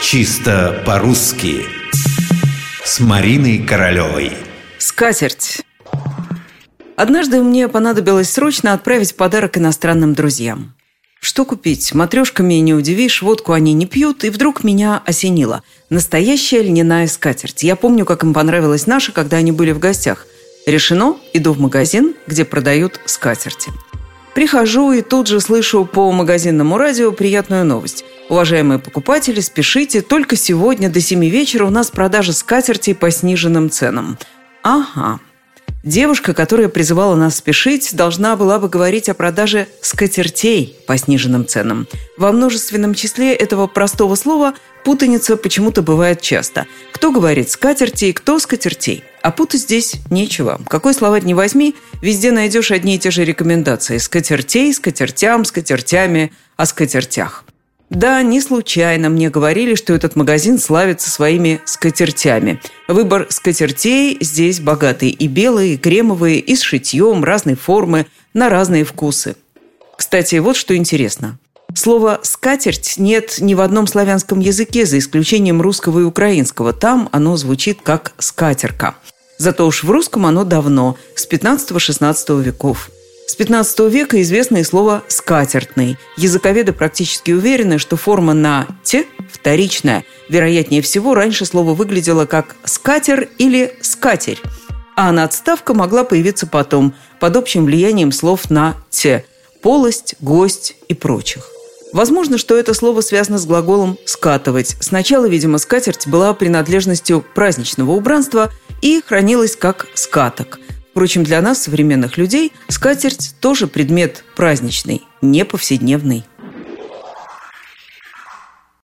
Чисто по-русски С Мариной Королевой Скатерть Однажды мне понадобилось срочно отправить подарок иностранным друзьям. Что купить? Матрешками не удивишь, водку они не пьют, и вдруг меня осенило. Настоящая льняная скатерть. Я помню, как им понравилась наша, когда они были в гостях. Решено, иду в магазин, где продают скатерти. Прихожу и тут же слышу по магазинному радио приятную новость. Уважаемые покупатели, спешите, только сегодня до 7 вечера у нас продажа скатертей по сниженным ценам. Ага, Девушка, которая призывала нас спешить, должна была бы говорить о продаже скатертей по сниженным ценам. Во множественном числе этого простого слова путаница почему-то бывает часто. Кто говорит скатерти, кто скатертей. А путать здесь нечего. Какой словарь не возьми, везде найдешь одни и те же рекомендации. Скатертей, скатертям, скатертями, о скатертях. Да, не случайно мне говорили, что этот магазин славится своими скатертями. Выбор скатертей здесь богатый. И белые, и кремовые, и с шитьем, разной формы, на разные вкусы. Кстати, вот что интересно. Слово «скатерть» нет ни в одном славянском языке, за исключением русского и украинского. Там оно звучит как «скатерка». Зато уж в русском оно давно, с 15-16 веков. С 15 века известно и слово «скатертный». Языковеды практически уверены, что форма на «т» вторичная. Вероятнее всего, раньше слово выглядело как «скатер» или «скатерь». А надставка могла появиться потом, под общим влиянием слов на «т» – полость, гость и прочих. Возможно, что это слово связано с глаголом «скатывать». Сначала, видимо, скатерть была принадлежностью праздничного убранства и хранилась как «скаток». Впрочем, для нас, современных людей, скатерть тоже предмет праздничный, не повседневный.